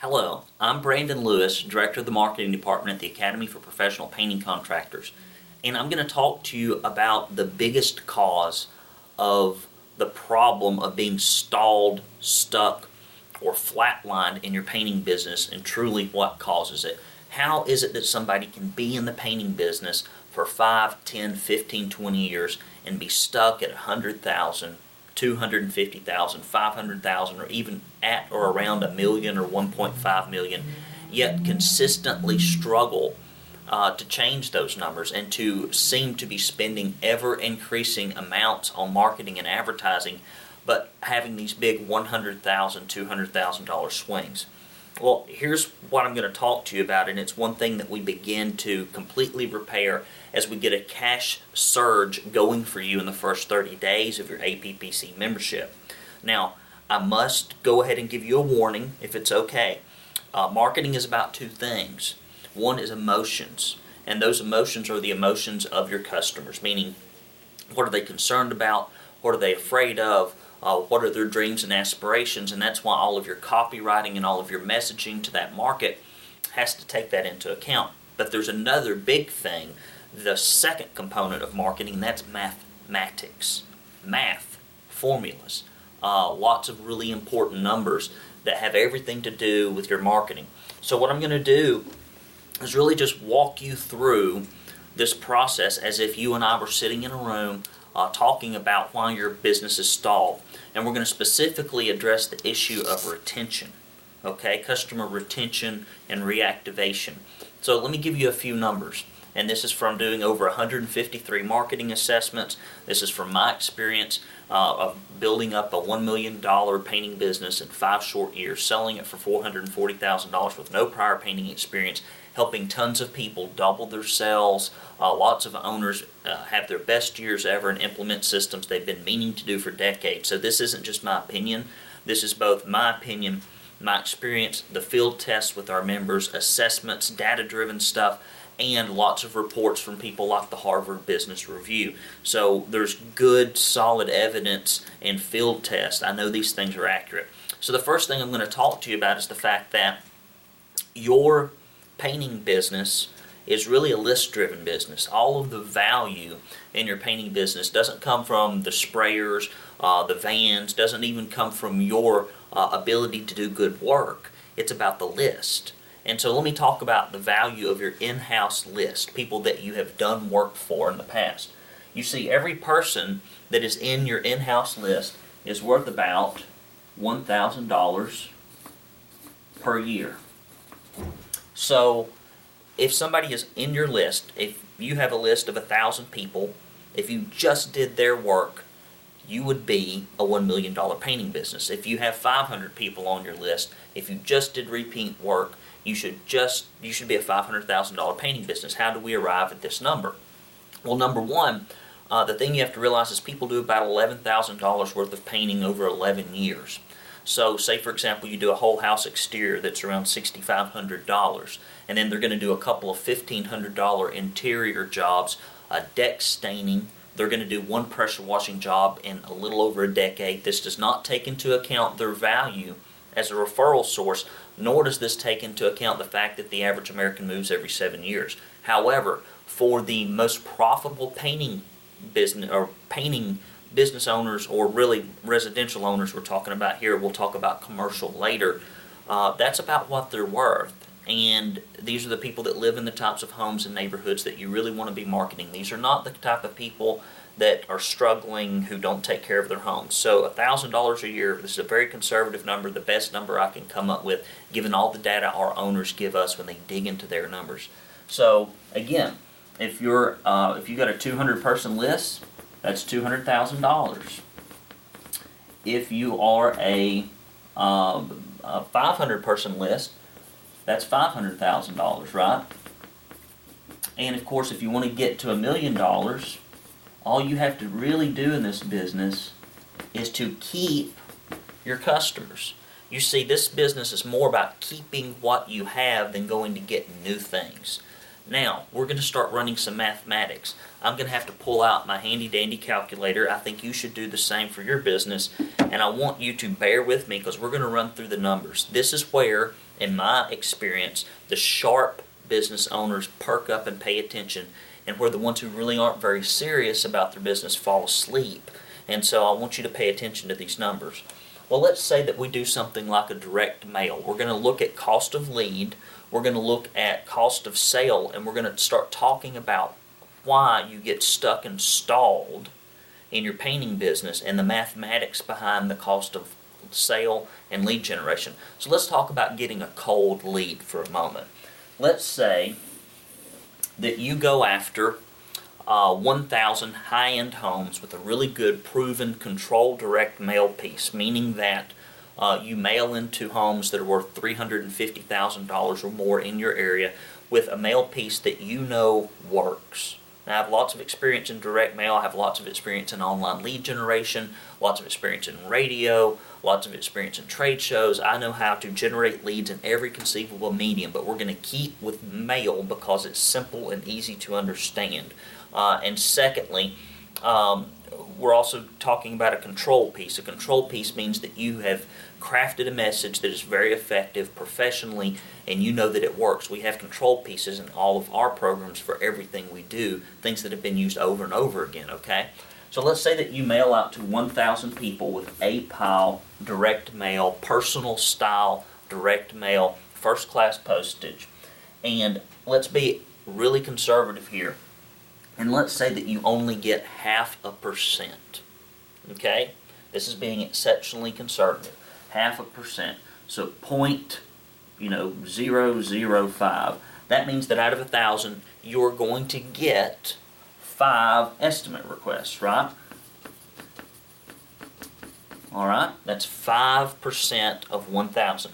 Hello, I'm Brandon Lewis, Director of the Marketing Department at the Academy for Professional Painting Contractors, and I'm going to talk to you about the biggest cause of the problem of being stalled, stuck, or flatlined in your painting business and truly what causes it. How is it that somebody can be in the painting business for 5, 10, 15, 20 years and be stuck at 100,000, 250,000, 500,000 or even at or around a million or 1.5 million yet consistently struggle uh, to change those numbers and to seem to be spending ever increasing amounts on marketing and advertising, but having these big $100,000, $200,000 swings. Well, here's what I'm going to talk to you about, and it's one thing that we begin to completely repair as we get a cash surge going for you in the first 30 days of your APPC membership. Now, I must go ahead and give you a warning if it's okay. Uh, marketing is about two things one is emotions, and those emotions are the emotions of your customers, meaning what are they concerned about, what are they afraid of, uh, what are their dreams and aspirations, and that's why all of your copywriting and all of your messaging to that market has to take that into account. But there's another big thing, the second component of marketing, that's mathematics, math, formulas, uh, lots of really important numbers that have everything to do with your marketing. So, what I'm going to do is really just walk you through this process as if you and I were sitting in a room uh, talking about why your business is stalled. And we're going to specifically address the issue of retention, okay? Customer retention and reactivation. So let me give you a few numbers. And this is from doing over 153 marketing assessments. This is from my experience uh, of building up a $1 million painting business in five short years, selling it for $440,000 with no prior painting experience, helping tons of people double their sales. Uh, lots of owners uh, have their best years ever and implement systems they've been meaning to do for decades. So this isn't just my opinion. This is both my opinion, my experience, the field tests with our members, assessments, data-driven stuff, and lots of reports from people like the Harvard Business Review. So there's good, solid evidence and field tests. I know these things are accurate. So the first thing I'm going to talk to you about is the fact that your painting business is really a list driven business. All of the value in your painting business doesn't come from the sprayers, uh, the vans, doesn't even come from your uh, ability to do good work. It's about the list. And so let me talk about the value of your in house list, people that you have done work for in the past. You see, every person that is in your in house list is worth about $1,000 per year. So if somebody is in your list, if you have a list of a thousand people, if you just did their work, you would be a $1 million painting business. If you have 500 people on your list, if you just did repeat work, you should just you should be a $500,000 painting business. How do we arrive at this number? Well, number one, uh, the thing you have to realize is people do about $11,000 worth of painting over 11 years. So, say for example, you do a whole house exterior that's around $6,500, and then they're going to do a couple of $1,500 interior jobs, a deck staining. They're going to do one pressure washing job in a little over a decade. This does not take into account their value as a referral source, nor does this take into account the fact that the average American moves every seven years. However, for the most profitable painting business or painting business owners or really residential owners we're talking about here, we'll talk about commercial later, uh, that's about what they're worth. And these are the people that live in the types of homes and neighborhoods that you really want to be marketing. These are not the type of people that are struggling who don't take care of their homes. So $1,000 a year, this is a very conservative number, the best number I can come up with given all the data our owners give us when they dig into their numbers. So again, if you're uh, if you got a 200 person list, that's $200,000. If you are a, um, a 500 person list, that's $500,000, right? And of course, if you want to get to a million dollars, all you have to really do in this business is to keep your customers. You see, this business is more about keeping what you have than going to get new things. Now, we're going to start running some mathematics. I'm going to have to pull out my handy dandy calculator. I think you should do the same for your business. And I want you to bear with me because we're going to run through the numbers. This is where, in my experience, the sharp business owners perk up and pay attention, and where the ones who really aren't very serious about their business fall asleep. And so I want you to pay attention to these numbers. Well, let's say that we do something like a direct mail. We're going to look at cost of lead we're going to look at cost of sale and we're going to start talking about why you get stuck and stalled in your painting business and the mathematics behind the cost of sale and lead generation. So let's talk about getting a cold lead for a moment. Let's say that you go after uh, 1,000 high end homes with a really good proven control direct mail piece, meaning that uh, you mail into homes that are worth $350,000 or more in your area with a mail piece that you know works. Now, I have lots of experience in direct mail. I have lots of experience in online lead generation, lots of experience in radio, lots of experience in trade shows. I know how to generate leads in every conceivable medium, but we're going to keep with mail because it's simple and easy to understand. Uh, and secondly, um, we're also talking about a control piece. A control piece means that you have crafted a message that is very effective professionally and you know that it works. We have control pieces in all of our programs for everything we do, things that have been used over and over again, okay? So let's say that you mail out to 1,000 people with a pile direct mail, personal style direct mail, first class postage. And let's be really conservative here. And let's say that you only get half a percent. Okay? This is being exceptionally conservative half a percent. So point, you know, zero zero five. That means that out of a thousand, you're going to get five estimate requests, right? All right, that's five percent of one thousand.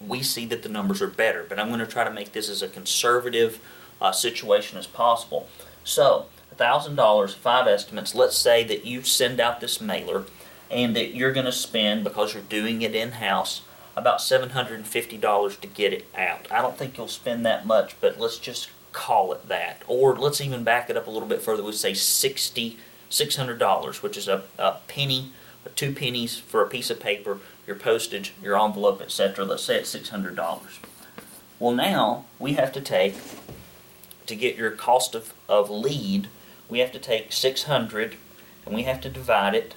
We see that the numbers are better, but I'm going to try to make this as a conservative uh, situation as possible. So, $1,000, five estimates. Let's say that you send out this mailer and that you're going to spend, because you're doing it in house, about $750 to get it out. I don't think you'll spend that much, but let's just call it that. Or let's even back it up a little bit further. We'll say 60 $600, which is a, a penny, two pennies for a piece of paper, your postage, your envelope, etc. Let's say it's $600. Well, now we have to take, to get your cost of, of lead, we have to take 600 and we have to divide it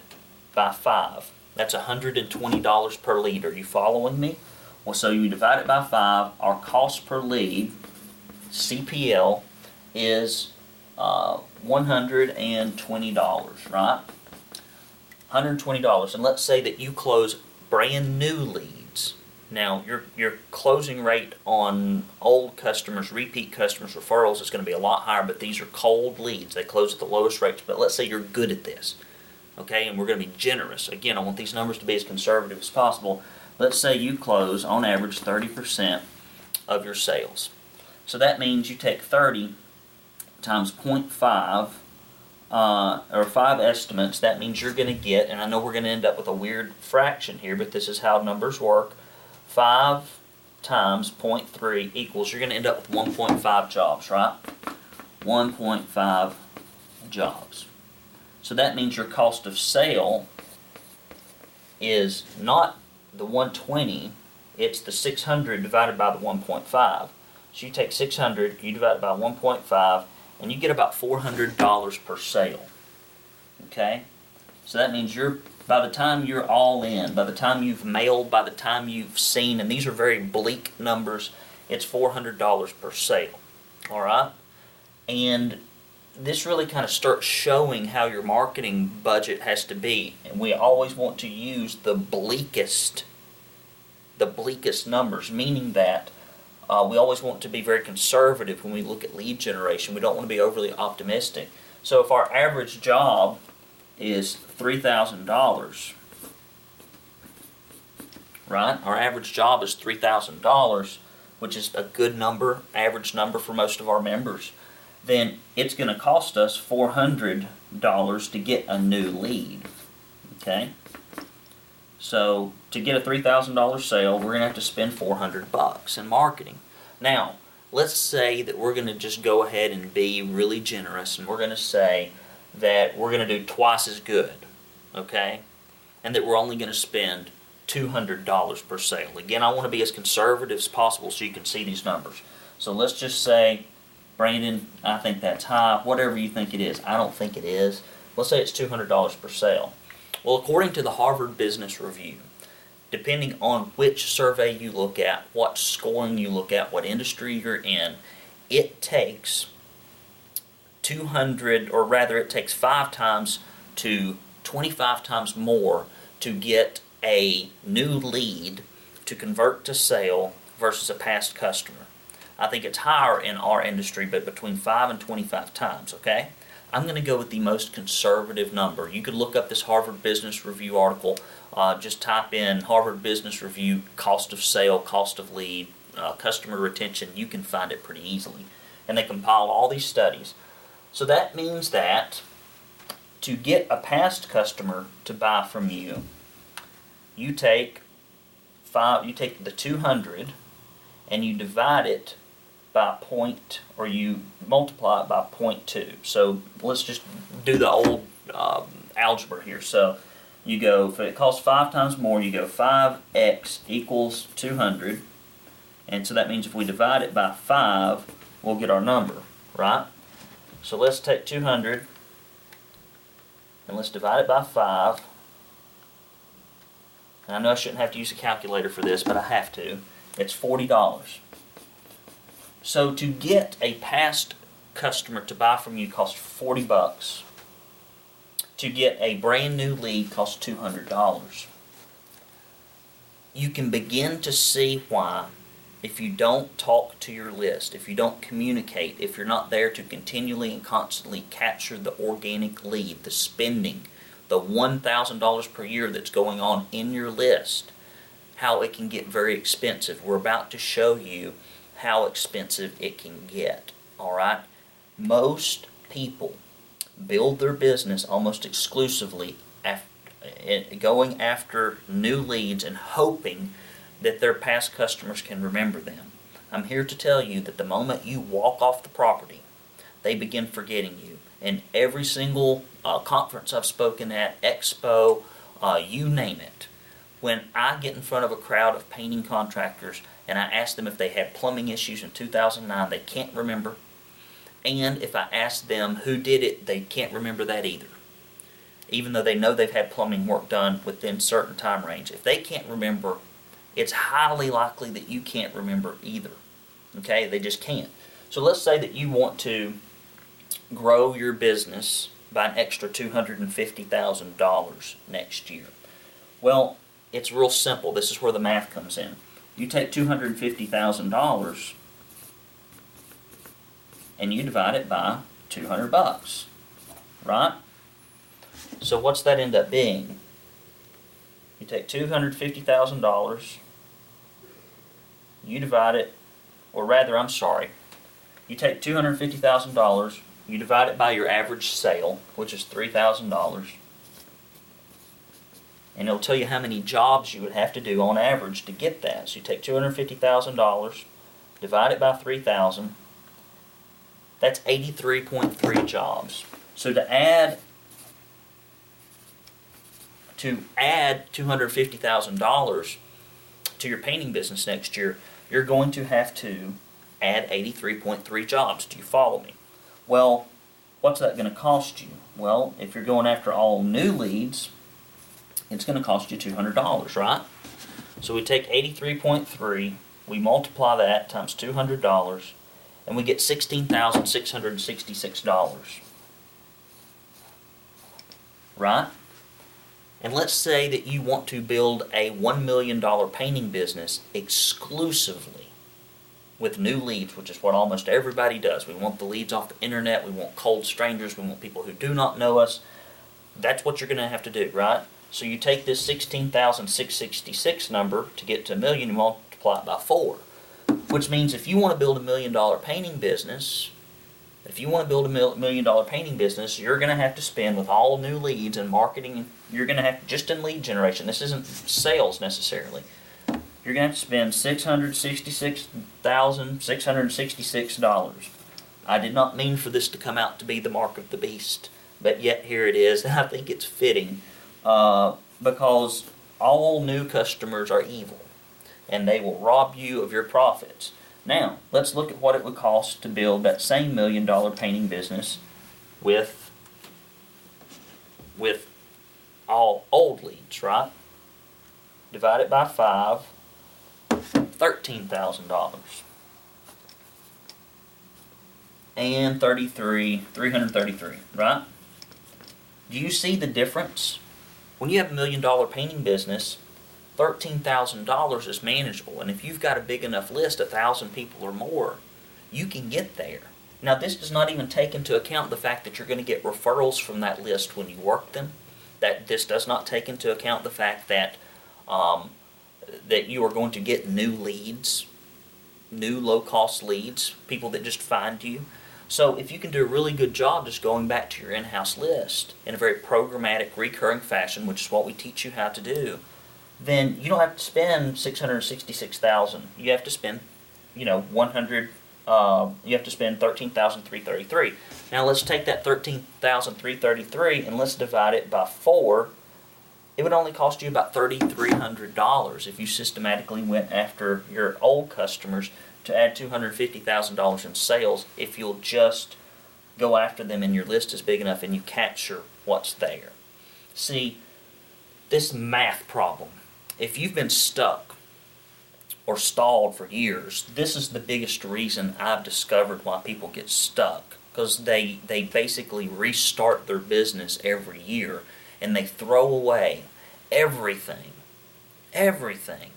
by 5. That's $120 per lead. Are you following me? Well, so you divide it by 5. Our cost per lead, CPL, is uh, $120, right? $120. And let's say that you close brand new leads. Now, your, your closing rate on old customers, repeat customers, referrals is going to be a lot higher, but these are cold leads. They close at the lowest rates. But let's say you're good at this okay, and we're going to be generous. Again, I want these numbers to be as conservative as possible. Let's say you close on average 30% of your sales. So that means you take 30 times 0.5 uh, or 5 estimates. That means you're going to get, and I know we're going to end up with a weird fraction here, but this is how numbers work. 5 times 0.3 equals, you're going to end up with 1.5 jobs, right? 1.5 jobs. So that means your cost of sale is not the 120, it's the 600 divided by the 1.5. So you take 600, you divide it by 1.5, and you get about $400 per sale. Okay? So that means you're by the time you're all in, by the time you've mailed, by the time you've seen, and these are very bleak numbers, it's $400 per sale. All right? And this really kind of starts showing how your marketing budget has to be. And we always want to use the bleakest, the bleakest numbers, meaning that uh, we always want to be very conservative when we look at lead generation. We don't want to be overly optimistic. So if our average job is $3,000, right? Our average job is $3,000, which is a good number, average number for most of our members then it's going to cost us $400 to get a new lead. Okay? So to get a $3,000 sale, we're going to have to spend 400 bucks in marketing. Now, let's say that we're going to just go ahead and be really generous and we're going to say that we're going to do twice as good, okay? And that we're only going to spend $200 per sale. Again, I want to be as conservative as possible so you can see these numbers. So let's just say, Brandon, I think that's high, whatever you think it is. I don't think it is. Let's say it's $200 per sale. Well, according to the Harvard Business Review, depending on which survey you look at, what scoring you look at, what industry you're in, it takes 200, or rather, it takes five times to 25 times more to get a new lead to convert to sale versus a past customer. I think it's higher in our industry, but between 5 and 25 times, okay? I'm going to go with the most conservative number. You could look up this Harvard Business Review article. Uh, just type in Harvard Business Review, cost of sale, cost of lead, uh, customer retention. You can find it pretty easily. And they compile all these studies. So that means that to get a past customer to buy from you, you take five, you take the 200 and you divide it by point, or you multiply it by 0.2. So let's just do the old um, algebra here. So you go, if it costs five times more, you go 5x equals 200. And so that means if we divide it by 5, we'll get our number, right? So let's take 200 and let's divide it by 5. And I know I shouldn't have to use a calculator for this, but I have to. It's $40. So to get a past customer to buy from you costs 40 bucks. To get a brand new lead costs $200. You can begin to see why if you don't talk to your list, if you don't communicate, if you're not there to continually and constantly capture the organic lead, the spending, the $1,000 per year that's going on in your list, how it can get very expensive. We're about to show you how expensive it can get. All right? Most people build their business almost exclusively eh, going after new leads and hoping that their past customers can remember them. I'm here to tell you that the moment you walk off the property, they begin forgetting you. And every single uh, conference I've spoken at, expo, uh, you name it, when I get in front of a crowd of painting contractors and I ask them if they had plumbing issues in 2009, they can't remember. And if I ask them who did it, they can't remember that either. Even though they know they've had plumbing work done within certain time range. If they can't remember, it's highly likely that you can't remember either. Okay, they just can't. So let's say that you want to grow your business by an extra $250,000 next year. Well, it's real simple. This is where the math comes in. You take $250,000 and you divide it by 200 bucks, right? So what's that end up being? You take $250,000, you divide it, or rather, I'm sorry, you take $250,000, you divide it by your average sale, which is $3,000, and it'll tell you how many jobs you would have to do on average to get that. So you take $250,000, divide it by 3,000, that's 83.3 jobs. So to add to add $250,000 to your painting business next year, you're going to have to add 83.3 jobs. Do you follow me? Well, what's that going to cost you? Well, if you're going after all new leads, it's going to cost you $200, right? So we take 83.3, we multiply that times $200, and we get $16,666. Right? And let's say that you want to build a $1 million painting business exclusively with new leads, which is what almost everybody does. We want the leads off the internet, we want cold strangers, we want people who do not know us. That's what you're going to have to do, right? So you take this 16,666 number to get to a million and multiply it by 4. Which means if you want to build a million dollar painting business, if you want to build a million dollar painting business, you're going to have to spend with all new leads and marketing, you're going to have, just in lead generation, this isn't sales necessarily, you're going to have to spend $666,666. I did not mean for this to come out to be the mark of the beast, but yet here it is, and I think it's fitting uh, because all new customers are evil and they will rob you of your profits. Now, let's look at what it would cost to build that same million dollar painting business with with all old leads, right? Divide it by five, thirteen thousand dollars. And thirty-three, three hundred thirty-three, right? Do you see the difference? When you have a million dollar painting business, thirteen thousand dollars is manageable, and if you've got a big enough list, a thousand people or more, you can get there. Now, this does not even take into account the fact that you're going to get referrals from that list when you work them. That this does not take into account the fact that um, that you are going to get new leads, new low cost leads, people that just find you. So if you can do a really good job just going back to your in-house list in a very programmatic, recurring fashion, which is what we teach you how to do, then you don't have to spend six hundred sixty-six thousand. You have to spend, you know, one hundred. Uh, you have to spend thirteen thousand three thirty-three. Now let's take that thirteen thousand three thirty-three and let's divide it by four. It would only cost you about thirty-three hundred dollars if you systematically went after your old customers to add two hundred fifty thousand dollars in sales. If you'll just go after them and your list is big enough and you capture what's there. See, this math problem if you've been stuck or stalled for years, this is the biggest reason I've discovered why people get stuck. Because they, they basically restart their business every year and they throw away everything, everything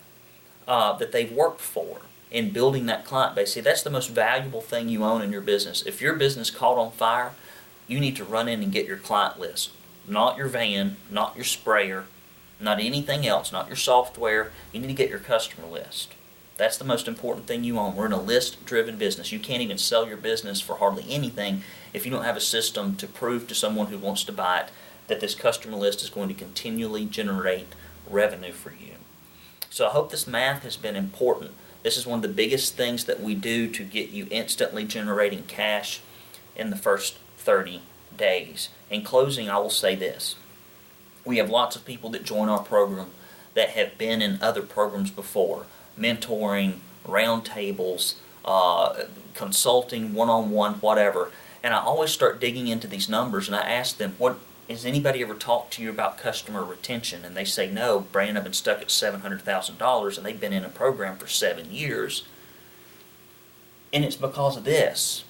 uh, that they've worked for in building that client base. See, that's the most valuable thing you own in your business. If your business caught on fire, you need to run in and get your client list. Not your van, not your sprayer, not anything else, not your software. You need to get your customer list. That's the most important thing you own. We're in a list driven business. You can't even sell your business for hardly anything if you don't have a system to prove to someone who wants to buy it that this customer list is going to continually generate revenue for you. So I hope this math has been important. This is one of the biggest things that we do to get you instantly generating cash in the first 30 days. In closing, I will say this we have lots of people that join our program that have been in other programs before, mentoring, roundtables, uh, consulting, one-on-one, whatever. And I always start digging into these numbers and I ask them, "What has anybody ever talked to you about customer retention?" And they say, "No, Brand, I've been stuck at seven hundred thousand dollars, and they've been in a program for seven years." And it's because of this.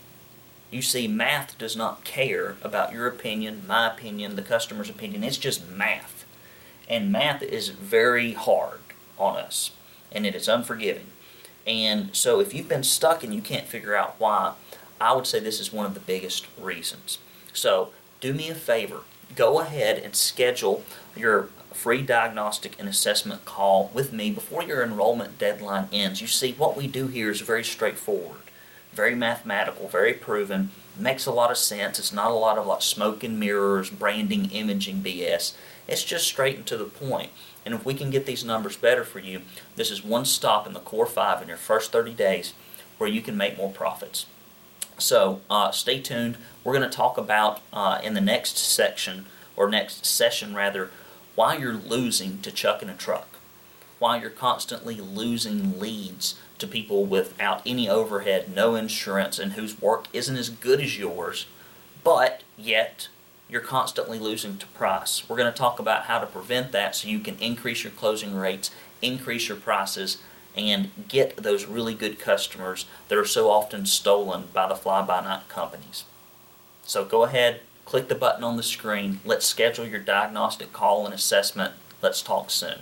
You see, math does not care about your opinion, my opinion, the customer's opinion. It's just math. And math is very hard on us, and it is unforgiving. And so, if you've been stuck and you can't figure out why, I would say this is one of the biggest reasons. So, do me a favor go ahead and schedule your free diagnostic and assessment call with me before your enrollment deadline ends. You see, what we do here is very straightforward very mathematical, very proven, makes a lot of sense. It's not a lot of like smoke and mirrors, branding, imaging BS. It's just straight and to the point. And if we can get these numbers better for you, this is one stop in the core five in your first 30 days where you can make more profits. So uh, stay tuned. We're going to talk about uh, in the next section, or next session rather, why you're losing to Chuck in a truck. Why you're constantly losing leads to people without any overhead, no insurance, and whose work isn't as good as yours, but yet you're constantly losing to price. We're going to talk about how to prevent that so you can increase your closing rates, increase your prices, and get those really good customers that are so often stolen by the fly by night companies. So go ahead, click the button on the screen. Let's schedule your diagnostic call and assessment. Let's talk soon.